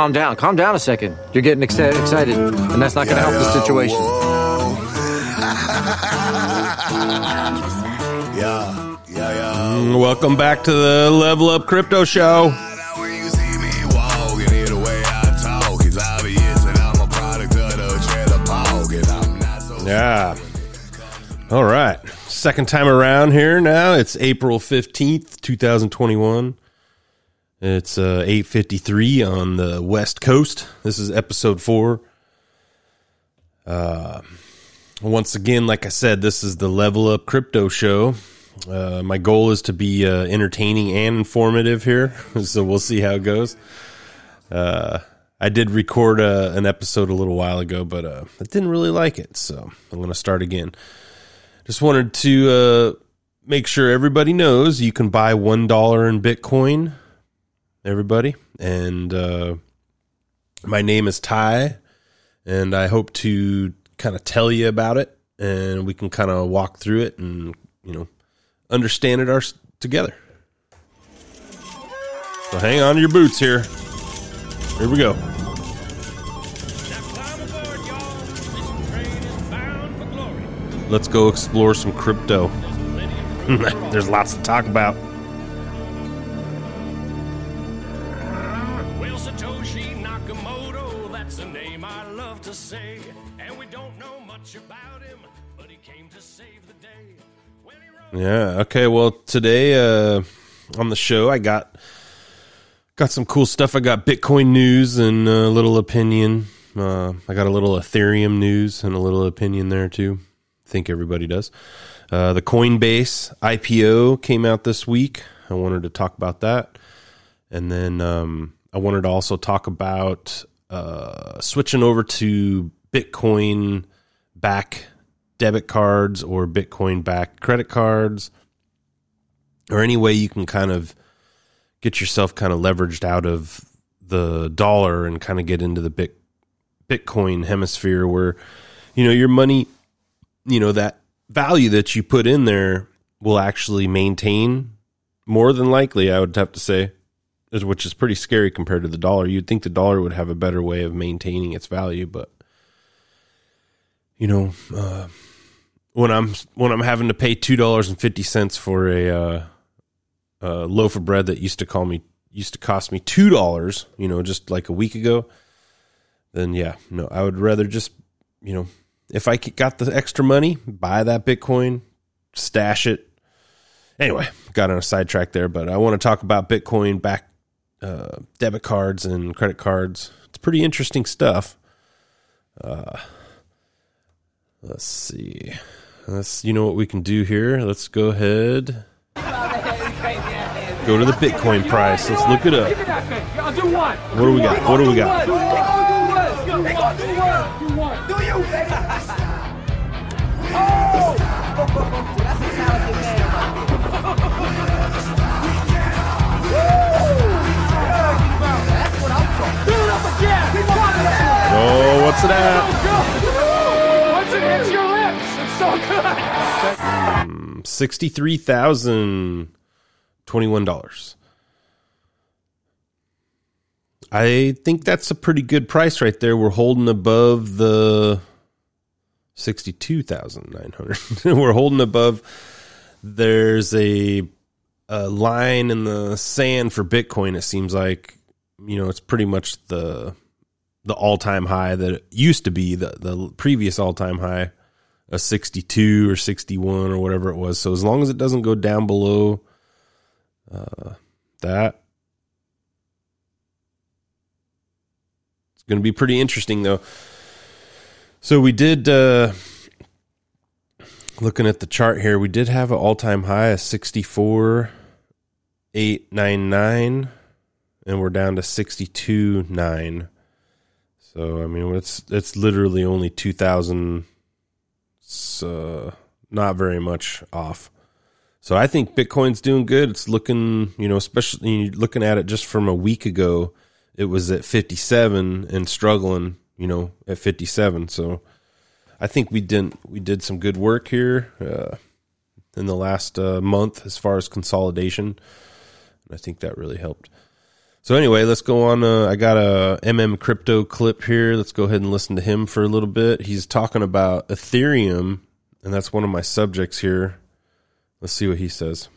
Calm down. Calm down a second. You're getting excited, excited and that's not going to help the situation. Yeah, yeah, yeah. Mm, Welcome back to the Level Up Crypto Show. When you see me walk and hear the way I talk, it's obvious that I'm a product of the trailer park, and I'm not so. Yeah. All right. Second time around here now. It's April 15th, 2021. It's uh, 8:53 on the West Coast. This is episode 4. Uh once again, like I said, this is the Level Up Crypto Show. Uh, my goal is to be uh, entertaining and informative here, so we'll see how it goes. Uh, I did record uh, an episode a little while ago, but I didn't really like it, so I'm going to start again. Just wanted to make sure everybody knows you can buy one dollar in Bitcoin. Everybody, and uh, my name is Ty, and I hope to kind of tell you about it, and we can kind of walk through it, and you know, understand it our together. So hang on to your boots here. Here we go. Let's go explore some crypto. There's lots to talk about. Yeah. Okay. Well, today uh, on the show, I got got some cool stuff. I got Bitcoin news and a little opinion. Uh, I got a little Ethereum news and a little opinion there too. I think everybody does. Uh, the Coinbase IPO came out this week. I wanted to talk about that, and then um, I wanted to also talk about uh, switching over to Bitcoin back debit cards or Bitcoin back credit cards, or any way you can kind of get yourself kind of leveraged out of the dollar and kind of get into the bit Bitcoin hemisphere where you know your money, you know that value that you put in there will actually maintain more than likely. I would have to say, which is pretty scary compared to the dollar. You'd think the dollar would have a better way of maintaining its value, but you know, uh, when I'm when I'm having to pay two dollars and fifty cents for a, uh, a loaf of bread that used to call me used to cost me two dollars, you know, just like a week ago, then yeah, no, I would rather just you know, if I got the extra money, buy that Bitcoin, stash it. Anyway, got on a sidetrack there, but I want to talk about Bitcoin back uh, debit cards and credit cards. It's pretty interesting stuff. Uh, let's see. Let's you know what we can do here. Let's go ahead. Go to the Bitcoin price. Let's look it up. What do we got? What do we got? Oh, what's that? Once it hits your lips, so good. Sixty-three thousand twenty-one dollars. I think that's a pretty good price right there. We're holding above the sixty-two thousand nine hundred. We're holding above. There's a a line in the sand for Bitcoin. It seems like you know it's pretty much the the all time high that it used to be the the previous all time high a 62 or 61 or whatever it was. So as long as it doesn't go down below uh, that, it's going to be pretty interesting though. So we did, uh, looking at the chart here, we did have an all time high of 64, 899, and we're down to 62, 9. So I mean, it's it's literally only two thousand it's uh, not very much off. So I think Bitcoin's doing good. It's looking, you know, especially looking at it just from a week ago, it was at 57 and struggling, you know, at 57. So I think we didn't we did some good work here uh, in the last uh, month as far as consolidation. And I think that really helped. So anyway, let's go on. Uh, I got a MM crypto clip here. Let's go ahead and listen to him for a little bit. He's talking about Ethereum, and that's one of my subjects here. Let's see what he says.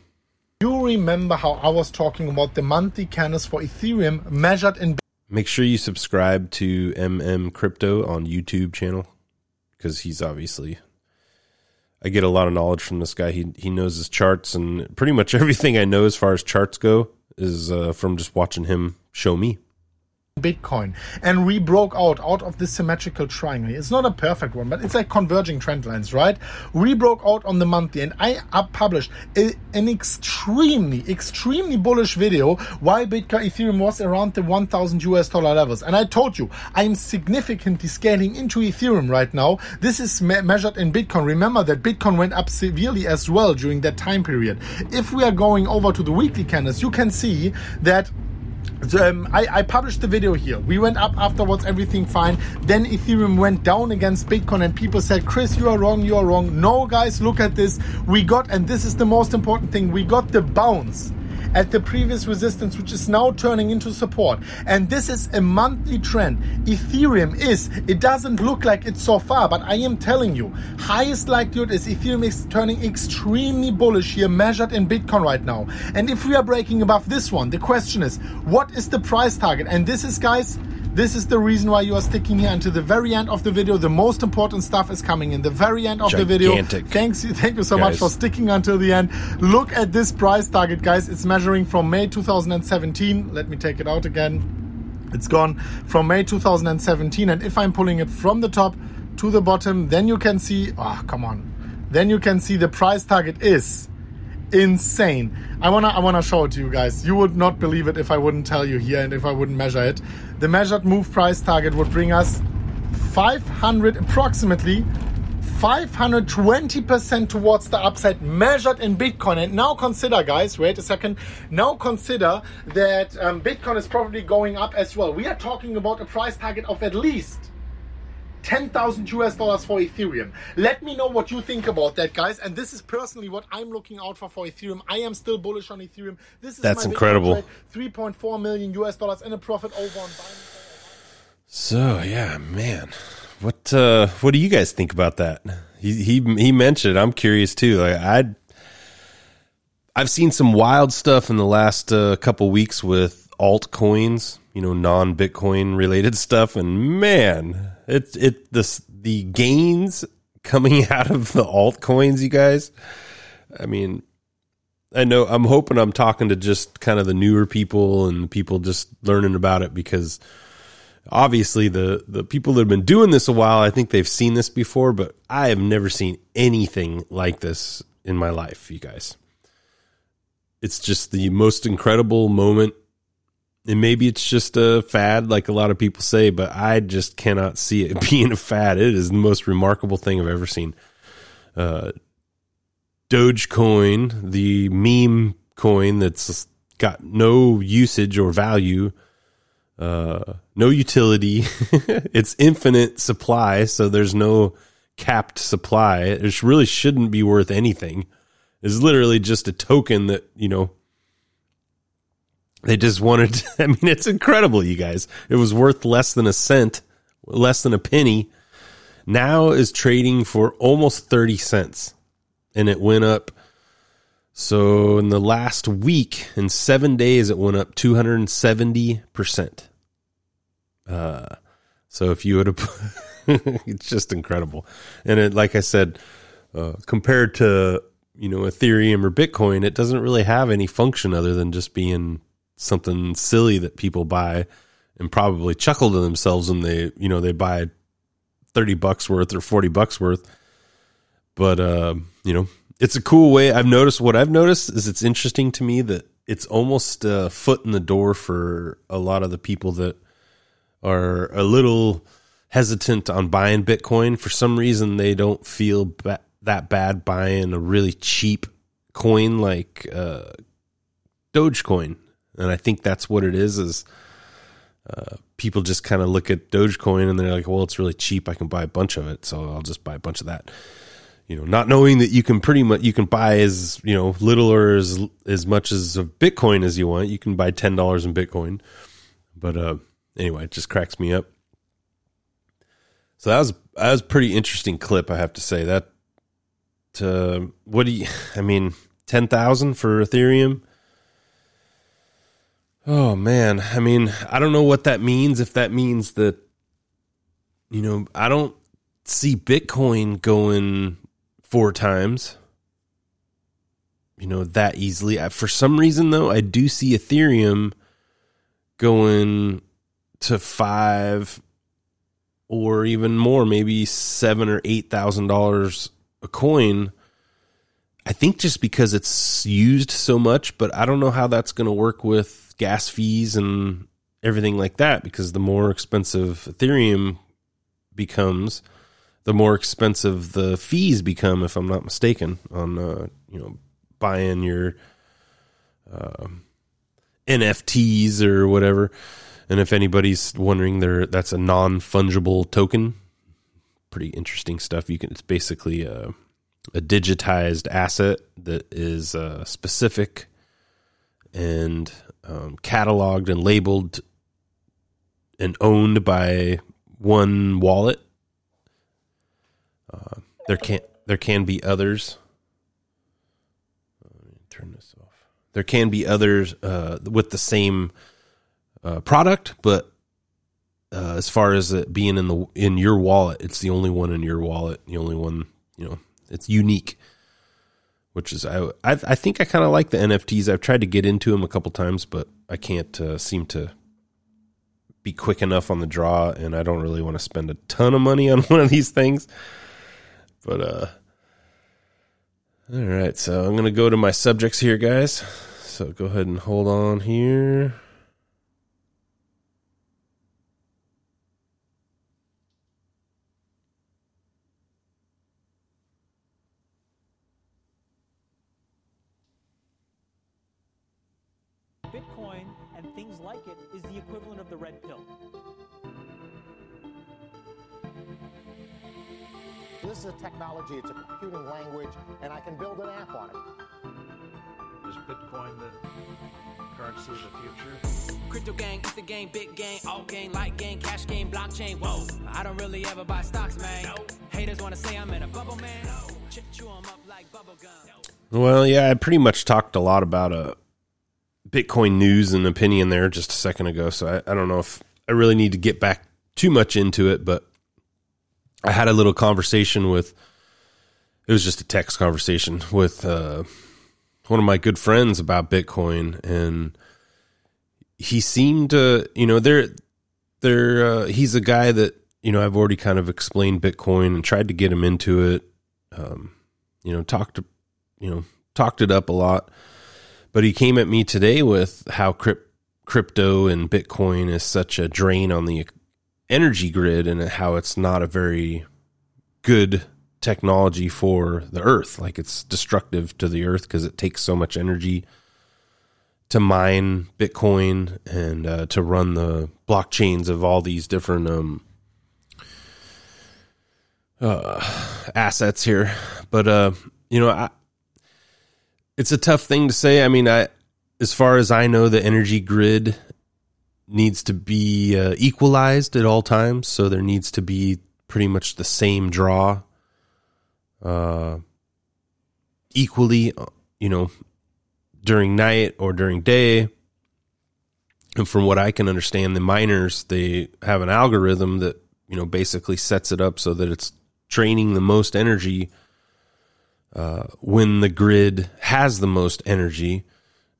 You remember how I was talking about the monthly candles for Ethereum measured in Make sure you subscribe to MM Crypto on YouTube channel because he's obviously. I get a lot of knowledge from this guy. He he knows his charts and pretty much everything I know as far as charts go is uh, from just watching him show me. Bitcoin and we broke out out of this symmetrical triangle. It's not a perfect one, but it's like converging trend lines, right? We broke out on the monthly, and I published a, an extremely, extremely bullish video why Bitcoin Ethereum was around the 1,000 US dollar levels. And I told you I am significantly scaling into Ethereum right now. This is me- measured in Bitcoin. Remember that Bitcoin went up severely as well during that time period. If we are going over to the weekly candles, you can see that um, I, I, published the video here. We went up afterwards, everything fine. Then Ethereum went down against Bitcoin, and people said, Chris, you are wrong, you are wrong. No, guys, look at this. We got, and this is the most important thing, we got the bounce at the previous resistance, which is now turning into support. And this is a monthly trend. Ethereum is, it doesn't look like it's so far, but I am telling you, highest likelihood is Ethereum is turning extremely bullish here, measured in Bitcoin right now. And if we are breaking above this one, the question is, what is the price target? And this is, guys, this is the reason why you are sticking here until the very end of the video. The most important stuff is coming in the very end of the video. Gigantic. Thanks, thank you so much for sticking until the end. Look at this price target, guys. It's measuring from May 2017. Let me take it out again. It's gone from May 2017. And if I'm pulling it from the top to the bottom, then you can see, oh, come on. Then you can see the price target is insane. I wanna I wanna show it to you guys. You would not believe it if I wouldn't tell you here and if I wouldn't measure it. The measured move price target would bring us 500 approximately 520% towards the upside measured in Bitcoin. And now consider, guys, wait a second. Now consider that um, Bitcoin is probably going up as well. We are talking about a price target of at least 10,000 US dollars for Ethereum. Let me know what you think about that, guys. And this is personally what I'm looking out for for Ethereum. I am still bullish on Ethereum. This is That's incredible. 3.4 million US dollars and a profit over on Binance. So yeah, man, what uh, what do you guys think about that? He he he mentioned. I'm curious too. Like I, I've seen some wild stuff in the last uh, couple weeks with altcoins. You know, non Bitcoin related stuff, and man, it's it this the gains coming out of the altcoins. You guys, I mean, I know I'm hoping I'm talking to just kind of the newer people and people just learning about it because obviously the the people that have been doing this a while i think they've seen this before but i have never seen anything like this in my life you guys it's just the most incredible moment and maybe it's just a fad like a lot of people say but i just cannot see it being a fad it is the most remarkable thing i've ever seen uh dogecoin the meme coin that's got no usage or value uh, no utility. it's infinite supply, so there's no capped supply. It really shouldn't be worth anything. It's literally just a token that you know they just wanted. To, I mean, it's incredible, you guys. It was worth less than a cent, less than a penny. Now is trading for almost thirty cents, and it went up. So in the last week, in seven days, it went up two hundred and seventy percent. Uh, so if you would have, it's just incredible. And it, like I said, uh, compared to you know Ethereum or Bitcoin, it doesn't really have any function other than just being something silly that people buy and probably chuckle to themselves when they you know they buy thirty bucks worth or forty bucks worth. But uh, you know, it's a cool way. I've noticed what I've noticed is it's interesting to me that it's almost a foot in the door for a lot of the people that are a little hesitant on buying Bitcoin. For some reason, they don't feel ba- that bad buying a really cheap coin like uh, Dogecoin, and I think that's what it is. Is uh, people just kind of look at Dogecoin and they're like, "Well, it's really cheap. I can buy a bunch of it, so I'll just buy a bunch of that." you know, not knowing that you can pretty much you can buy as you know little or as as much as of Bitcoin as you want. You can buy ten dollars in Bitcoin, but uh, anyway, it just cracks me up. So that was that was pretty interesting clip, I have to say. That uh, what do you? I mean, ten thousand for Ethereum. Oh man, I mean, I don't know what that means. If that means that, you know, I don't see Bitcoin going four times, you know, that easily. For some reason, though, I do see Ethereum going to five or even more, maybe seven or eight thousand dollars a coin. I think just because it's used so much, but I don't know how that's going to work with gas fees and everything like that. Because the more expensive Ethereum becomes, the more expensive the fees become. If I'm not mistaken, on uh, you know buying your uh, NFTs or whatever. And if anybody's wondering, there that's a non fungible token. Pretty interesting stuff. You can. It's basically a, a digitized asset that is uh, specific and um, cataloged and labeled and owned by one wallet. Uh, there can there can be others. Turn this off. There can be others uh, with the same uh, product, but uh, as far as it being in the in your wallet, it's the only one in your wallet. The only one, you know, it's unique. Which is I I, I think I kind of like the NFTs. I've tried to get into them a couple times, but I can't uh, seem to be quick enough on the draw, and I don't really want to spend a ton of money on one of these things. But uh, all right, so I'm gonna go to my subjects here, guys. So go ahead and hold on here. This is a technology, it's a computing language, and I can build an app on it. Is Bitcoin the currency of the future? Crypto gang, it's the game, big game, alt game, light game, cash game, blockchain. Whoa, I don't really ever buy stocks, man. Haters wanna say I'm in a bubble, man. Ch- chew 'em up like bubble gum. Well, yeah, I pretty much talked a lot about uh, Bitcoin news and opinion there just a second ago. So I, I don't know if I really need to get back too much into it, but I had a little conversation with. It was just a text conversation with uh, one of my good friends about Bitcoin, and he seemed to, you know, there, there. Uh, he's a guy that you know I've already kind of explained Bitcoin and tried to get him into it. Um, you know, talked you know, talked it up a lot, but he came at me today with how crypt, crypto and Bitcoin is such a drain on the energy grid and how it's not a very good technology for the earth. Like it's destructive to the earth because it takes so much energy to mine bitcoin and uh, to run the blockchains of all these different um, uh, assets here. But uh, you know I, it's a tough thing to say. I mean i as far as i know the energy grid needs to be uh, equalized at all times. So there needs to be pretty much the same draw, uh, equally, uh, you know, during night or during day. And from what I can understand, the miners they have an algorithm that you know basically sets it up so that it's draining the most energy uh, when the grid has the most energy,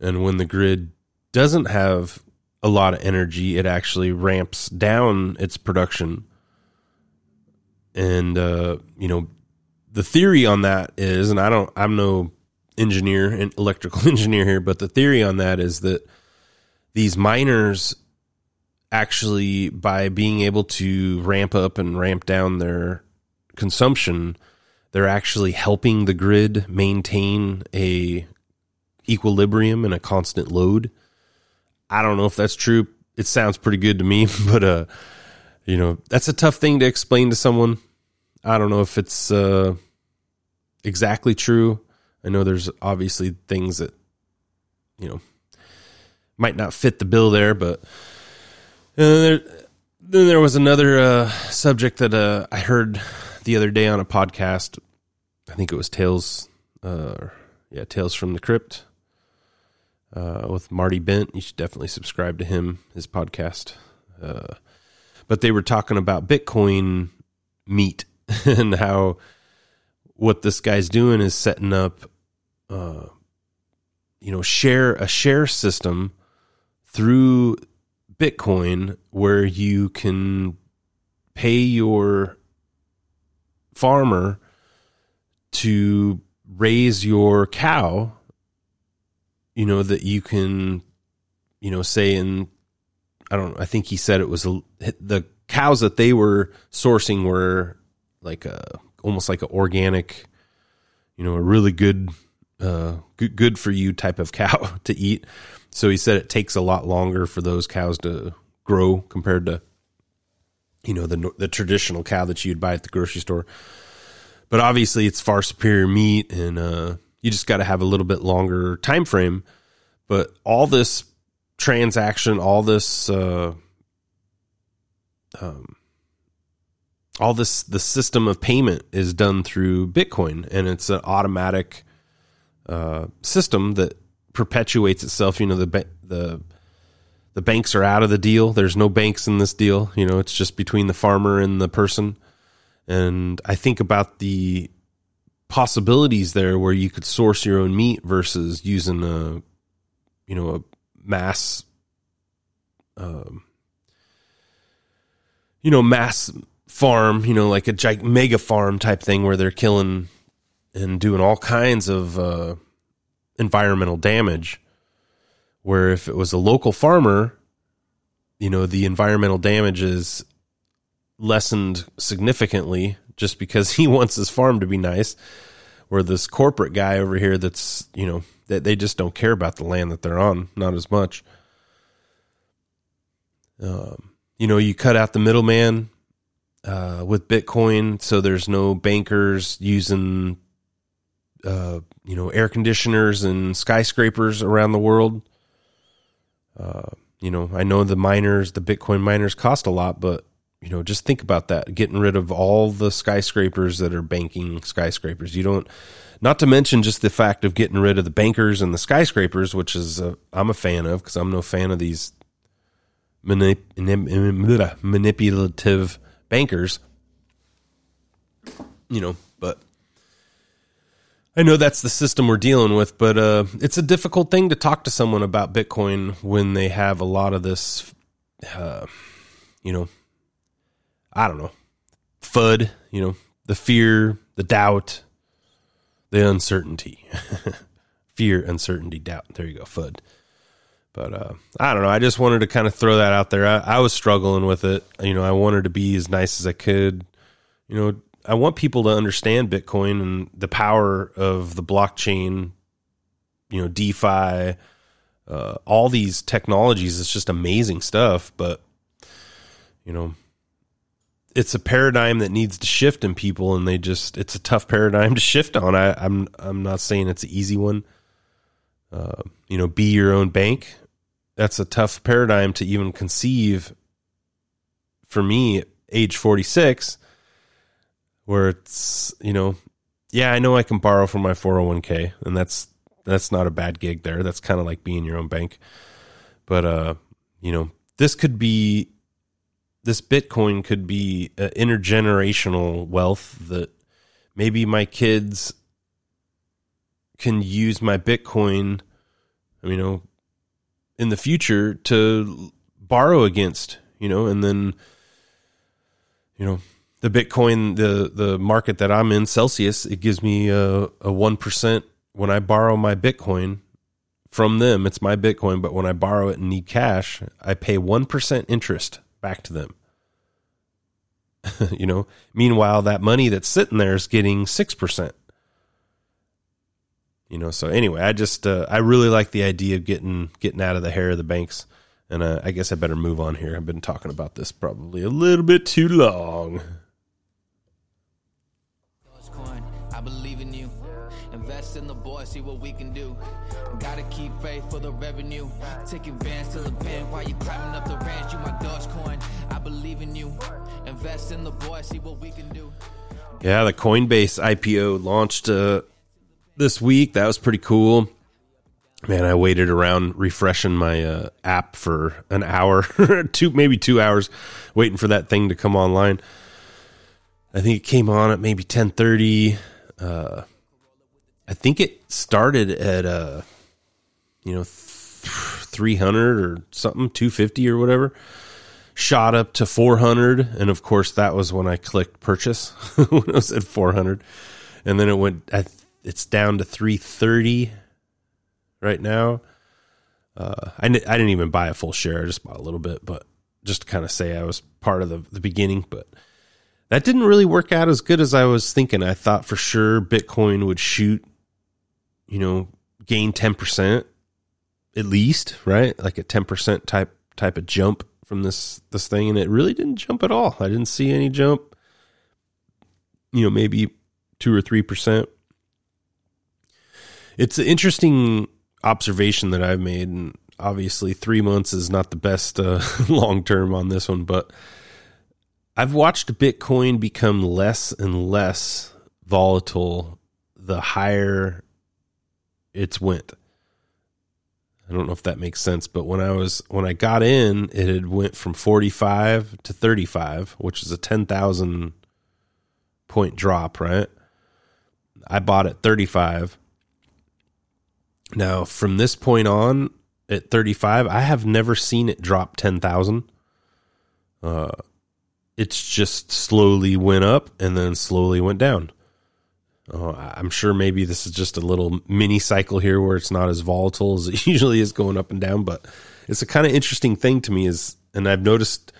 and when the grid doesn't have a lot of energy, it actually ramps down its production. And uh, you know, the theory on that is, and I don't, I'm no engineer, electrical engineer here, but the theory on that is that these miners actually, by being able to ramp up and ramp down their consumption, they're actually helping the grid maintain a equilibrium and a constant load. I don't know if that's true. It sounds pretty good to me, but uh, you know, that's a tough thing to explain to someone. I don't know if it's uh, exactly true. I know there's obviously things that you know might not fit the bill there, but uh, there, then there was another uh, subject that uh, I heard the other day on a podcast. I think it was Tales, uh, yeah, Tales from the Crypt uh, with Marty Bent. You should definitely subscribe to him, his podcast. Uh, but they were talking about Bitcoin meat and how what this guy's doing is setting up, uh, you know, share a share system through Bitcoin where you can pay your farmer to raise your cow, you know, that you can, you know, say in, I don't I think he said it was a, the cows that they were sourcing were like a, almost like an organic, you know, a really good, uh, good, good for you type of cow to eat. So he said it takes a lot longer for those cows to grow compared to, you know, the the traditional cow that you'd buy at the grocery store. But obviously, it's far superior meat, and uh, you just got to have a little bit longer time frame. But all this transaction, all this, uh, um, all this, the system of payment is done through Bitcoin, and it's an automatic uh, system that perpetuates itself. You know, the the the banks are out of the deal. There's no banks in this deal. You know, it's just between the farmer and the person. And I think about the possibilities there where you could source your own meat versus using a, you know, a mass, um, you know, mass farm, you know, like a gig- mega farm type thing where they're killing and doing all kinds of uh, environmental damage. Where if it was a local farmer, you know, the environmental damage is lessened significantly just because he wants his farm to be nice. Where this corporate guy over here that's, you know, that they just don't care about the land that they're on, not as much. Um, you know, you cut out the middleman uh, with Bitcoin, so there's no bankers using, uh, you know, air conditioners and skyscrapers around the world. Uh, you know, I know the miners, the Bitcoin miners cost a lot, but you know, just think about that. Getting rid of all the skyscrapers that are banking skyscrapers. You don't, not to mention just the fact of getting rid of the bankers and the skyscrapers, which is I'm a fan of because I'm no fan of these manip, manipulative bankers. You know, but I know that's the system we're dealing with, but uh, it's a difficult thing to talk to someone about Bitcoin when they have a lot of this, uh, you know, I don't know, FUD, you know, the fear, the doubt, the uncertainty. fear, uncertainty, doubt. There you go, FUD. But uh, I don't know. I just wanted to kind of throw that out there. I, I was struggling with it. You know, I wanted to be as nice as I could. You know, I want people to understand Bitcoin and the power of the blockchain, you know, DeFi, uh, all these technologies. It's just amazing stuff. But, you know, it's a paradigm that needs to shift in people and they just, it's a tough paradigm to shift on. I, I'm, I'm not saying it's an easy one. Uh, you know, be your own bank. That's a tough paradigm to even conceive for me, age 46 where it's you know yeah i know i can borrow from my 401k and that's that's not a bad gig there that's kind of like being your own bank but uh you know this could be this bitcoin could be intergenerational wealth that maybe my kids can use my bitcoin you know in the future to borrow against you know and then you know the Bitcoin, the the market that I'm in, Celsius, it gives me a one percent when I borrow my Bitcoin from them. It's my Bitcoin, but when I borrow it and need cash, I pay one percent interest back to them. you know, meanwhile, that money that's sitting there is getting six percent. You know, so anyway, I just uh, I really like the idea of getting getting out of the hair of the banks, and uh, I guess I better move on here. I've been talking about this probably a little bit too long. In the boys, see what we can do. Gotta keep faith for the revenue. Taking bands to the bend while you climbing up the range. You my Dogecoin. I believe in you. Invest in the boys, see what we can do. Yeah, the Coinbase IPO launched uh, this week. That was pretty cool. Man, I waited around refreshing my uh, app for an hour, two maybe two hours, waiting for that thing to come online. I think it came on at maybe ten thirty. Uh, I think it started at uh, you know three hundred or something, two fifty or whatever. Shot up to four hundred, and of course that was when I clicked purchase when it was at four hundred, and then it went. I, it's down to three thirty right now. Uh, I, I didn't even buy a full share. I just bought a little bit, but just to kind of say I was part of the, the beginning. But that didn't really work out as good as I was thinking. I thought for sure Bitcoin would shoot, you know, gain 10% at least, right? Like a 10% type, type of jump from this, this thing. And it really didn't jump at all. I didn't see any jump, you know, maybe two or 3%. It's an interesting observation that I've made, and obviously three months is not the best uh, long term on this one, but I've watched Bitcoin become less and less volatile the higher it's went. I don't know if that makes sense, but when I was when I got in, it had went from 45 to 35, which is a 10,000 point drop, right? I bought at 35 now, from this point on, at 35, I have never seen it drop 10,000. Uh, it's just slowly went up and then slowly went down. Uh, I'm sure maybe this is just a little mini cycle here where it's not as volatile as it usually is going up and down, but it's a kind of interesting thing to me is, and I've noticed,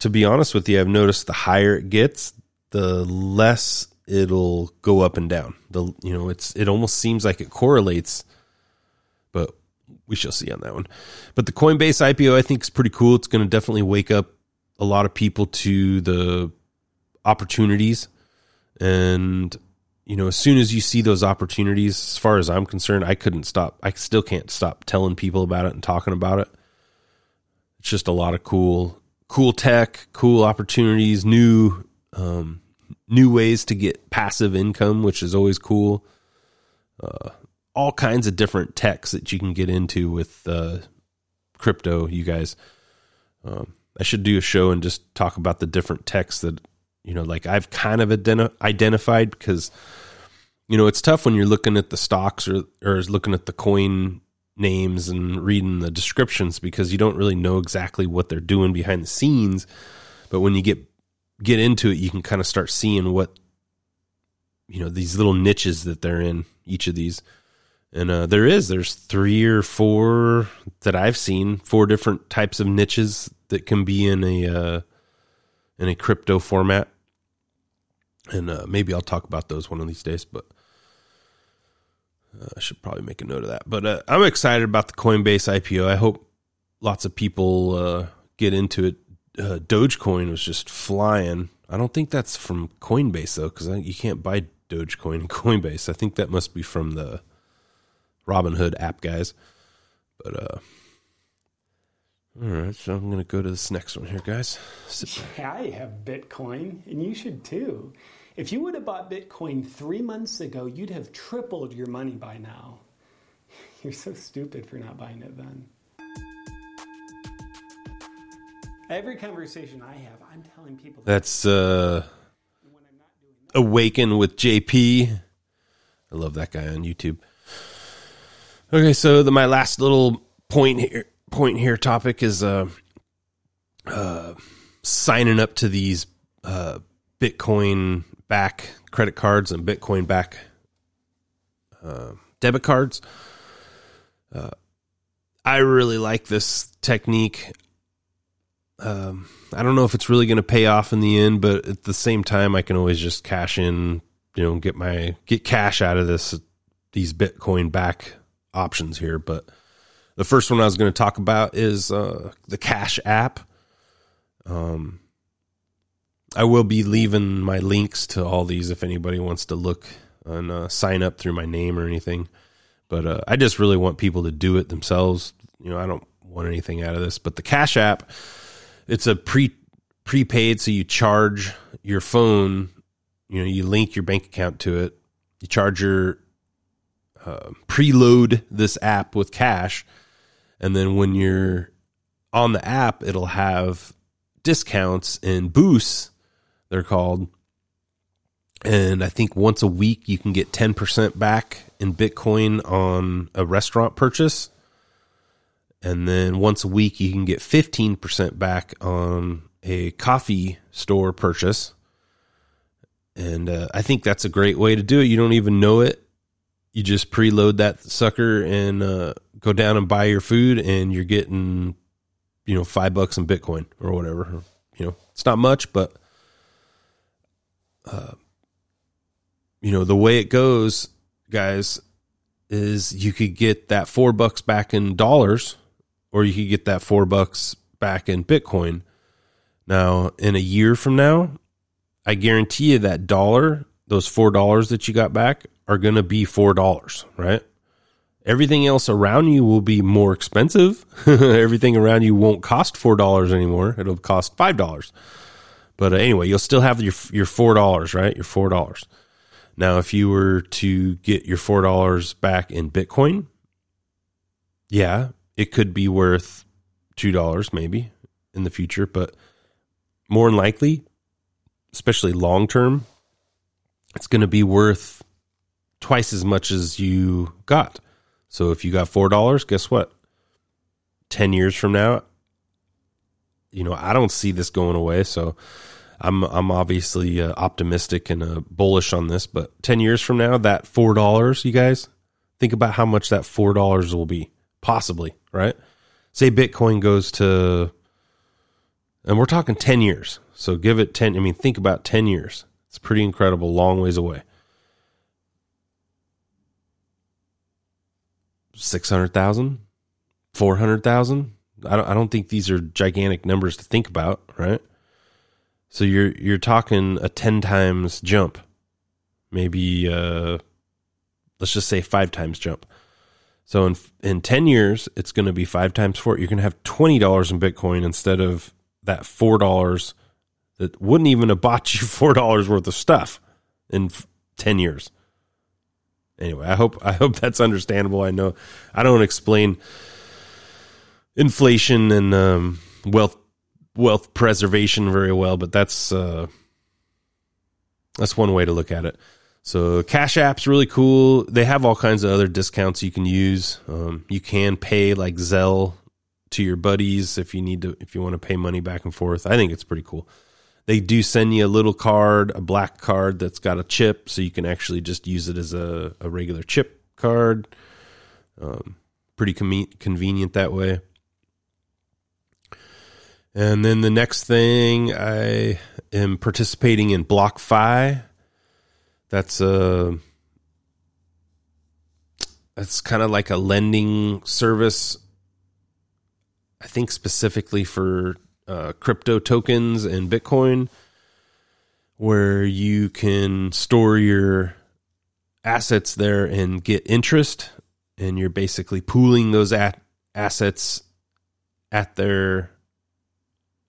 to be honest with you, I've noticed the higher it gets, the less it'll go up and down. The you know, it's it almost seems like it correlates, but we shall see on that one. But the Coinbase IPO I think is pretty cool. It's going to definitely wake up a lot of people to the opportunities and you know, as soon as you see those opportunities, as far as I'm concerned, I couldn't stop. I still can't stop telling people about it and talking about it. It's just a lot of cool, cool tech, cool opportunities, new, um, new ways to get passive income, which is always cool. Uh, all kinds of different techs that you can get into with uh, crypto. You guys, um, I should do a show and just talk about the different techs that you know, like I've kind of identi- identified because you know it's tough when you're looking at the stocks or or looking at the coin names and reading the descriptions because you don't really know exactly what they're doing behind the scenes. But when you get get into it, you can kind of start seeing what you know these little niches that they're in each of these. And uh, there is there's three or four that I've seen four different types of niches that can be in a uh, in a crypto format. And uh, maybe I'll talk about those one of these days, but uh, I should probably make a note of that. But uh, I'm excited about the Coinbase IPO. I hope lots of people uh, get into it. Uh, Dogecoin was just flying. I don't think that's from Coinbase though, because you can't buy Dogecoin in Coinbase. I think that must be from the Robinhood app guys. But uh, all right, so I'm gonna go to this next one here, guys. Sit back. Yeah, I have Bitcoin, and you should too. If you would have bought Bitcoin three months ago, you'd have tripled your money by now. You're so stupid for not buying it then. Every conversation I have, I'm telling people That's uh, Awaken with JP. I love that guy on YouTube. Okay, so the, my last little point here, point here, topic is uh, uh, signing up to these uh, Bitcoin back credit cards and Bitcoin back uh, debit cards. Uh, I really like this technique. Um, I don't know if it's really going to pay off in the end, but at the same time, I can always just cash in, you know, get my get cash out of this these Bitcoin back options here. But the first one I was going to talk about is uh, the Cash app. Um, I will be leaving my links to all these if anybody wants to look and uh, sign up through my name or anything. But uh, I just really want people to do it themselves. You know, I don't want anything out of this. But the Cash App, it's a pre prepaid, so you charge your phone. You know, you link your bank account to it. You charge your uh, preload this app with cash, and then when you're on the app, it'll have discounts and boosts. They're called and I think once a week you can get 10% back in Bitcoin on a restaurant purchase. And then once a week you can get 15% back on a coffee store purchase. And uh, I think that's a great way to do it. You don't even know it. You just preload that sucker and uh, go down and buy your food, and you're getting, you know, five bucks in Bitcoin or whatever. You know, it's not much, but uh, you know, the way it goes, guys, is you could get that four bucks back in dollars, or you could get that four bucks back in Bitcoin. Now, in a year from now, I guarantee you that dollar, those four dollars that you got back, are going to be four dollars, right? Everything else around you will be more expensive. Everything around you won't cost four dollars anymore. It'll cost five dollars. But uh, anyway, you'll still have your your four dollars, right? Your four dollars. Now, if you were to get your four dollars back in Bitcoin, yeah, it could be worth two dollars maybe in the future, but more than likely, especially long term, it's going to be worth twice as much as you got. So if you got four dollars, guess what? Ten years from now, you know I don't see this going away. So I'm I'm obviously uh, optimistic and uh, bullish on this, but 10 years from now that $4, you guys, think about how much that $4 will be possibly, right? Say Bitcoin goes to and we're talking 10 years. So give it 10 I mean think about 10 years. It's pretty incredible, long ways away. 600,000, 400,000. I don't I don't think these are gigantic numbers to think about, right? So you're you're talking a ten times jump, maybe uh, let's just say five times jump. So in in ten years, it's going to be five times four. You're going to have twenty dollars in Bitcoin instead of that four dollars that wouldn't even have bought you four dollars worth of stuff in ten years. Anyway, I hope I hope that's understandable. I know I don't explain inflation and um, wealth wealth preservation very well, but that's uh, that's one way to look at it. So Cash App's really cool. They have all kinds of other discounts you can use. Um, you can pay like Zelle to your buddies if you need to if you want to pay money back and forth. I think it's pretty cool. They do send you a little card, a black card that's got a chip, so you can actually just use it as a, a regular chip card. Um, pretty com- convenient that way. And then the next thing, I am participating in BlockFi. That's a that's kind of like a lending service. I think specifically for uh, crypto tokens and Bitcoin, where you can store your assets there and get interest, and you're basically pooling those at- assets at their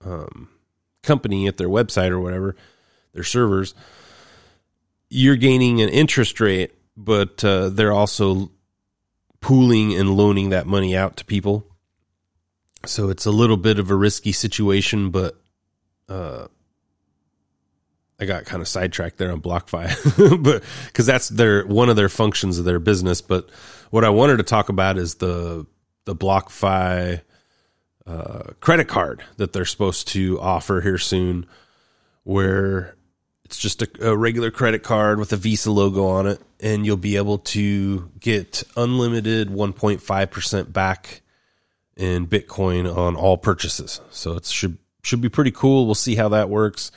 um, company at their website or whatever, their servers, you're gaining an interest rate, but uh, they're also pooling and loaning that money out to people. So it's a little bit of a risky situation, but uh, I got kind of sidetracked there on BlockFi, but because that's their one of their functions of their business. But what I wanted to talk about is the the BlockFi uh, credit card that they're supposed to offer here soon, where it's just a, a, regular credit card with a Visa logo on it, and you'll be able to get unlimited 1.5% back in Bitcoin on all purchases. So it should should be pretty cool. We'll see how that works.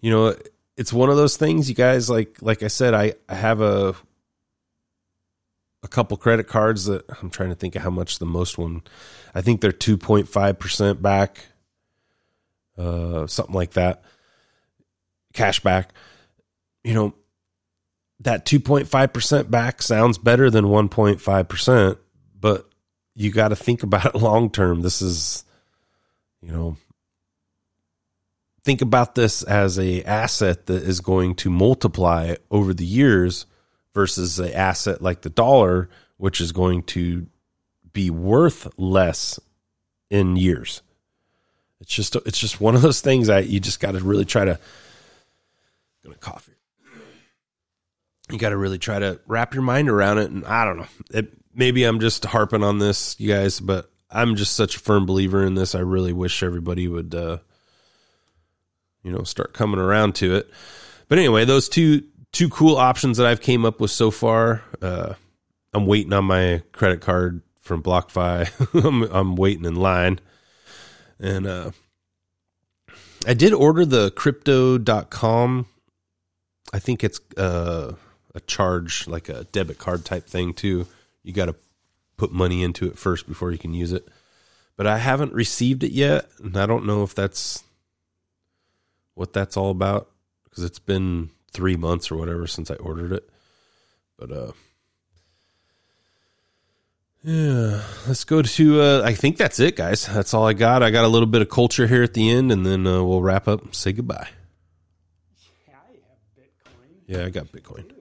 You know, it's one of those things, you guys. Like like I said, I, I have a a couple credit cards that I'm trying to think of how much the most one. I think they're 2.5% back, uh, something like that. Cash back. You know, that 2.5% back sounds better than 1.5%, but you got to think about it long term. This is, you know, think about this as a asset that is going to multiply over the years versus a asset like the dollar, which is going to be worth less in years. It's just it's just one of those things that you just got to really try to. gonna cough here. You got to really try to wrap your mind around it, and I don't know. It, maybe I'm just harping on this, you guys, but I'm just such a firm believer in this. I really wish everybody would, uh, you know, start coming around to it. But anyway, those two two cool options that I've came up with so far. Uh, I'm waiting on my credit card from BlockFi. I'm, I'm waiting in line. And uh, I did order the crypto.com. I think it's uh, a charge, like a debit card type thing, too. You got to put money into it first before you can use it. But I haven't received it yet. And I don't know if that's what that's all about because it's been three months or whatever since I ordered it. But, uh, yeah, let's go to. Uh, I think that's it, guys. That's all I got. I got a little bit of culture here at the end, and then uh, we'll wrap up. and Say goodbye. Yeah, I got Bitcoin.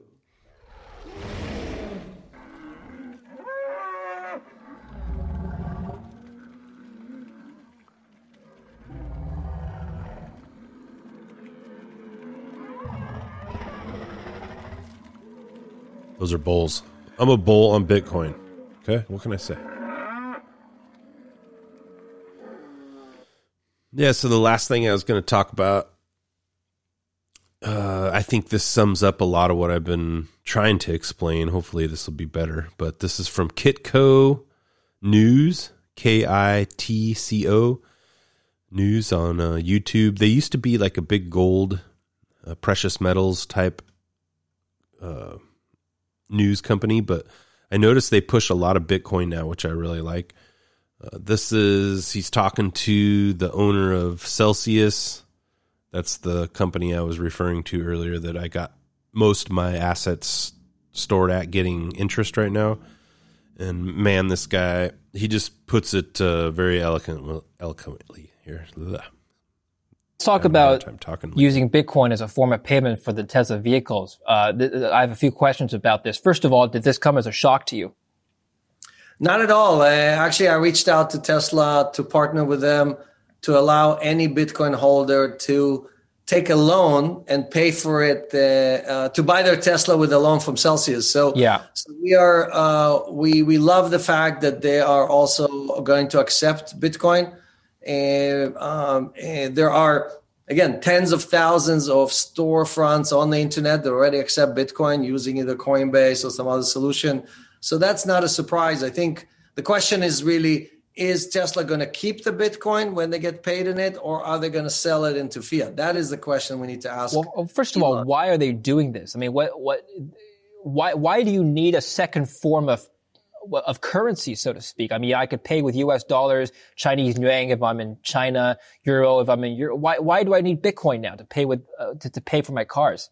Those are bulls. I'm a bull on Bitcoin. Okay, what can I say? Yeah, so the last thing I was going to talk about, uh, I think this sums up a lot of what I've been trying to explain. Hopefully, this will be better. But this is from Kitco News, K I T C O News on uh, YouTube. They used to be like a big gold, uh, precious metals type uh, news company, but I noticed they push a lot of Bitcoin now, which I really like. Uh, this is he's talking to the owner of Celsius. That's the company I was referring to earlier that I got most of my assets stored at getting interest right now. And man, this guy he just puts it uh, very eloquent, eloquently here. Ugh. Let's talk Having a hard about talking. using Bitcoin as a form of payment for the Tesla vehicles. Uh, th- th- I have a few questions about this. First of all, did this come as a shock to you? Not at all. Uh, actually, I reached out to Tesla to partner with them to allow any Bitcoin holder to take a loan and pay for it uh, uh, to buy their Tesla with a loan from Celsius. So Yeah. so we are uh, we we love the fact that they are also going to accept Bitcoin. And, um, and there are again tens of thousands of storefronts on the internet that already accept Bitcoin using either Coinbase or some other solution. So that's not a surprise. I think the question is really is Tesla going to keep the Bitcoin when they get paid in it, or are they going to sell it into fiat? That is the question we need to ask. Well, well, first of all, why are they doing this? I mean, what, what, why, why do you need a second form of, of currency, so to speak? I mean, I could pay with U.S. dollars, Chinese yuan if I'm in China, euro if I'm in Euro. Why, why do I need Bitcoin now to pay with, uh, to, to pay for my cars?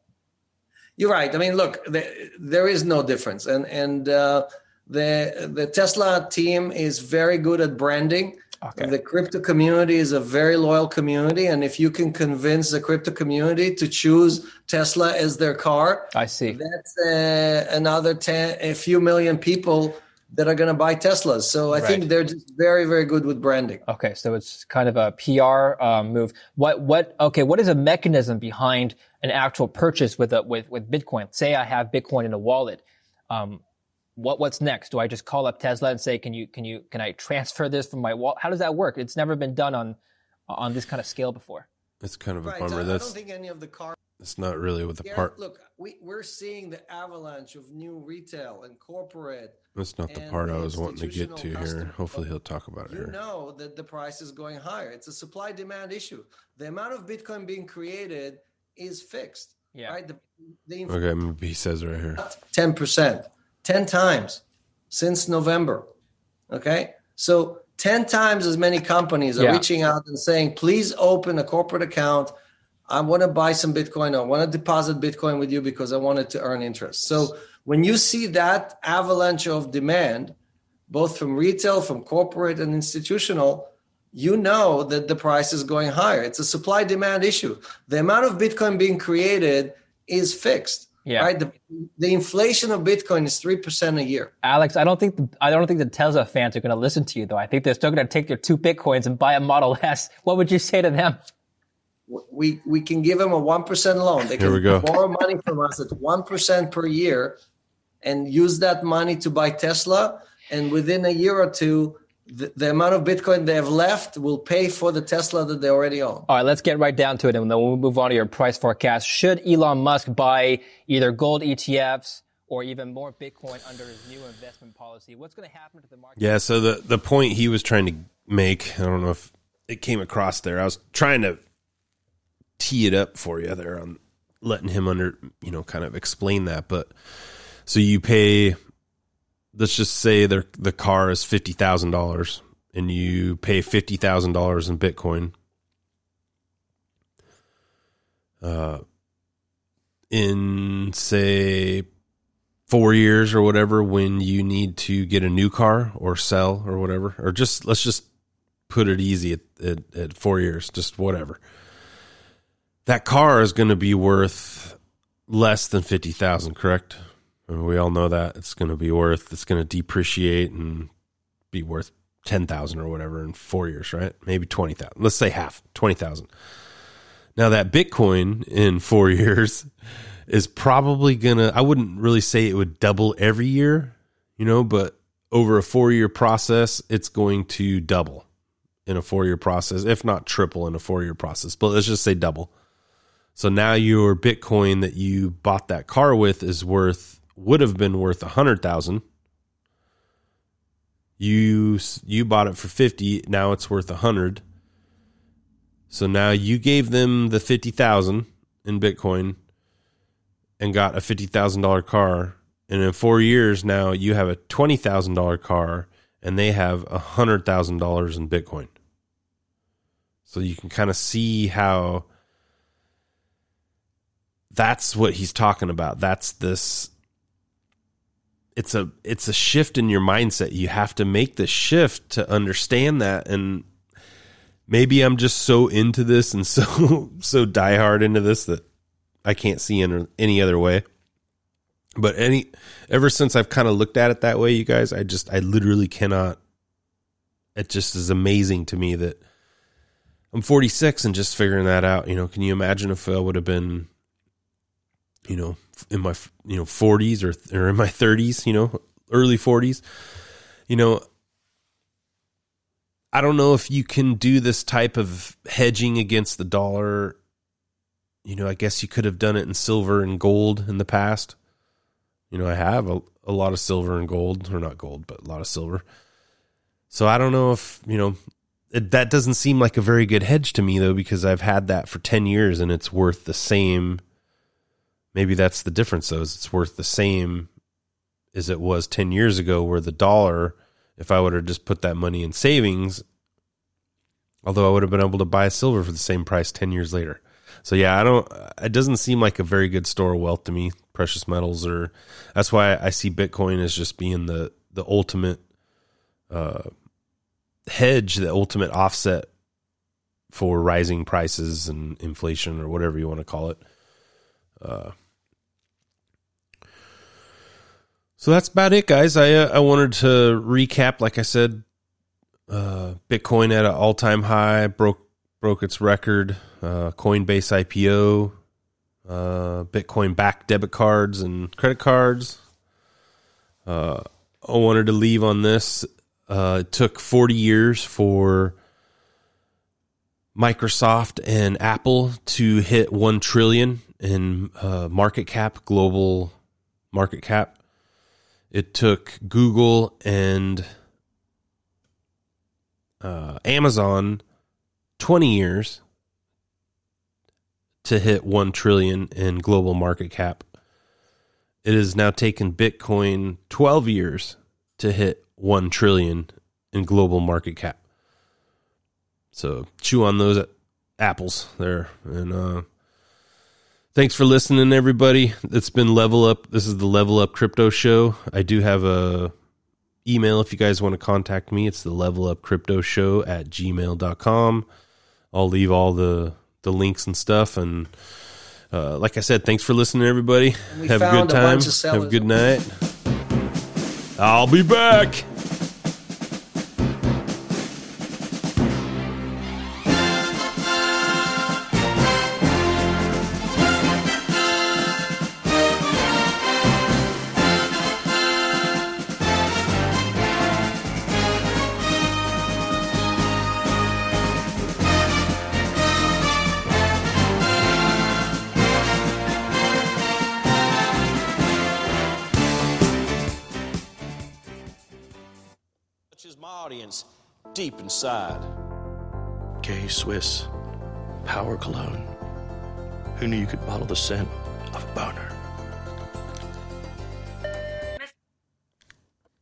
You're right. I mean, look, the, there is no difference, and and uh, the the Tesla team is very good at branding. Okay. The crypto community is a very loyal community, and if you can convince the crypto community to choose Tesla as their car, I see. that's uh, another ten, a few million people that are going to buy Teslas. So I Right. think they're just very, very good with branding. Okay, so it's kind of a PR um, move. What what okay? What is a mechanism behind an actual purchase with a, with with Bitcoin? Say I have Bitcoin in a wallet. Um, what what's next? Do I just call up Tesla and say, can you can you can I transfer this from my wallet? How does that work? It's never been done on on this kind of scale before. It's kind of a Right. bummer. I, I That's don't think any of the car. It's not really what the Garrett, part. Look, we, we're seeing the avalanche of new retail and corporate. That's not the part I was wanting to get to institutional here. Hopefully, he'll talk about it You here. know that the price is going higher. It's a supply demand issue. The amount of Bitcoin being created is fixed. Yeah. Right. The, the Okay, he says right here. ten percent, ten times since November. Okay, so ten times as many companies are Yeah. reaching out and saying, "Please open a corporate account. I want to buy some Bitcoin. I want to deposit Bitcoin with you because I wanted to earn interest. So when you see that avalanche of demand, both from retail, from corporate, and institutional, you know that the price is going higher. It's a supply demand issue. The amount of Bitcoin being created is fixed. Yeah. Right. The, the inflation of Bitcoin is three percent a year. Alex, I don't think the, I don't think the Tesla fans are going to listen to you though. I think they're still going to take their two bitcoins and buy a Model S. What would you say to them? We we can give them a one percent loan. They can go. borrow money from us at one percent per year, and use that money to buy Tesla. And within a year or two, the, the amount of Bitcoin they have left will pay for the Tesla that they already own. All right, let's get right down to it, and then we'll move on to your price forecast. Should Elon Musk buy either gold ETFs or even more Bitcoin under his new investment policy? What's going to happen to the market? Yeah, so the the point he was trying to make, I don't know if it came across there. I was trying to tee it up for you there on letting him under, you know, kind of explain that, but so you pay let's just say the the car is $50,000 and you pay $50,000 in Bitcoin. Uh in say four years or whatever when you need to get a new car or sell or whatever or just let's just put it easy at, at, at four years just whatever that car is going to be worth less than 50000 correct? We all know that. It's going to be worth it's going to depreciate and be worth 10000 or whatever in four years right? Maybe 20000 let's say half 20000 now that bitcoin in four years is probably gonna i wouldn't really say it would double every year you know but over a four year process it's going to double in a four year process if not triple in a four year process but let's just say double so now your bitcoin that you bought that car with is worth would have been worth a hundred thousand. You you bought it for 50 now it's worth a hundred. So now you gave them the 50,000 in bitcoin and got a $50,000 car. And in 4 years now you have a $20,000 car and they have a $100,000 in bitcoin. So you can kind of see how that's what he's talking about. That's this it's a it's a shift in your mindset. You have to make the shift to understand that. And maybe i'm just so into this and so so diehard into this that i can't see in any other way. But any ever since i've kind of looked at it that way you guys i just i literally cannot it just is amazing to me that i'm 46 and just figuring that out. You know can you imagine if i would have been you know in my you know 40s or or in my 30s you know early 40s you know I don't know if you can do this type of hedging against the dollar. You know, I guess you could have done it in silver and gold in the past. You know, I have a, a lot of silver and gold, or not gold, but a lot of silver. So I don't know if, you know, it, that doesn't seem like a very good hedge to me, though, because I've had that for 10 years and it's worth the same. Maybe that's the difference, though, is it's worth the same as it was 10 years ago, where the dollar if I would have just put that money in savings, although I would have been able to buy silver for the same price 10 years later. So yeah, I don't, it doesn't seem like a very good store of wealth to me, precious metals or that's why I see Bitcoin as just being the, the ultimate, uh, hedge, the ultimate offset for rising prices and inflation or whatever you want to call it. Uh, So that's about it, guys. I uh, I wanted to recap. Like I said, uh, Bitcoin at an all time high broke broke its record. Uh, Coinbase IPO, uh, Bitcoin backed debit cards and credit cards. Uh, I wanted to leave on this. It took forty years for Microsoft and Apple to hit one trillion in market cap, global market cap it took Google and uh, Amazon 20 years to hit 1 trillion in global market cap. It has now taken Bitcoin 12 years to hit 1 trillion in global market cap. So chew on those apples there and uh Thanks for listening, everybody. It's been Level Up. This is the Level Up Crypto Show. I do have a email if you guys want to contact me. It's the Level Up Crypto Show at gmail.com. I'll leave all the, the links and stuff. And uh, like I said, thanks for listening, everybody. Have a good a time. of Have a good night. I'll be back. Gay Swiss Power Cologne. Who knew you could bottle the scent of a boner?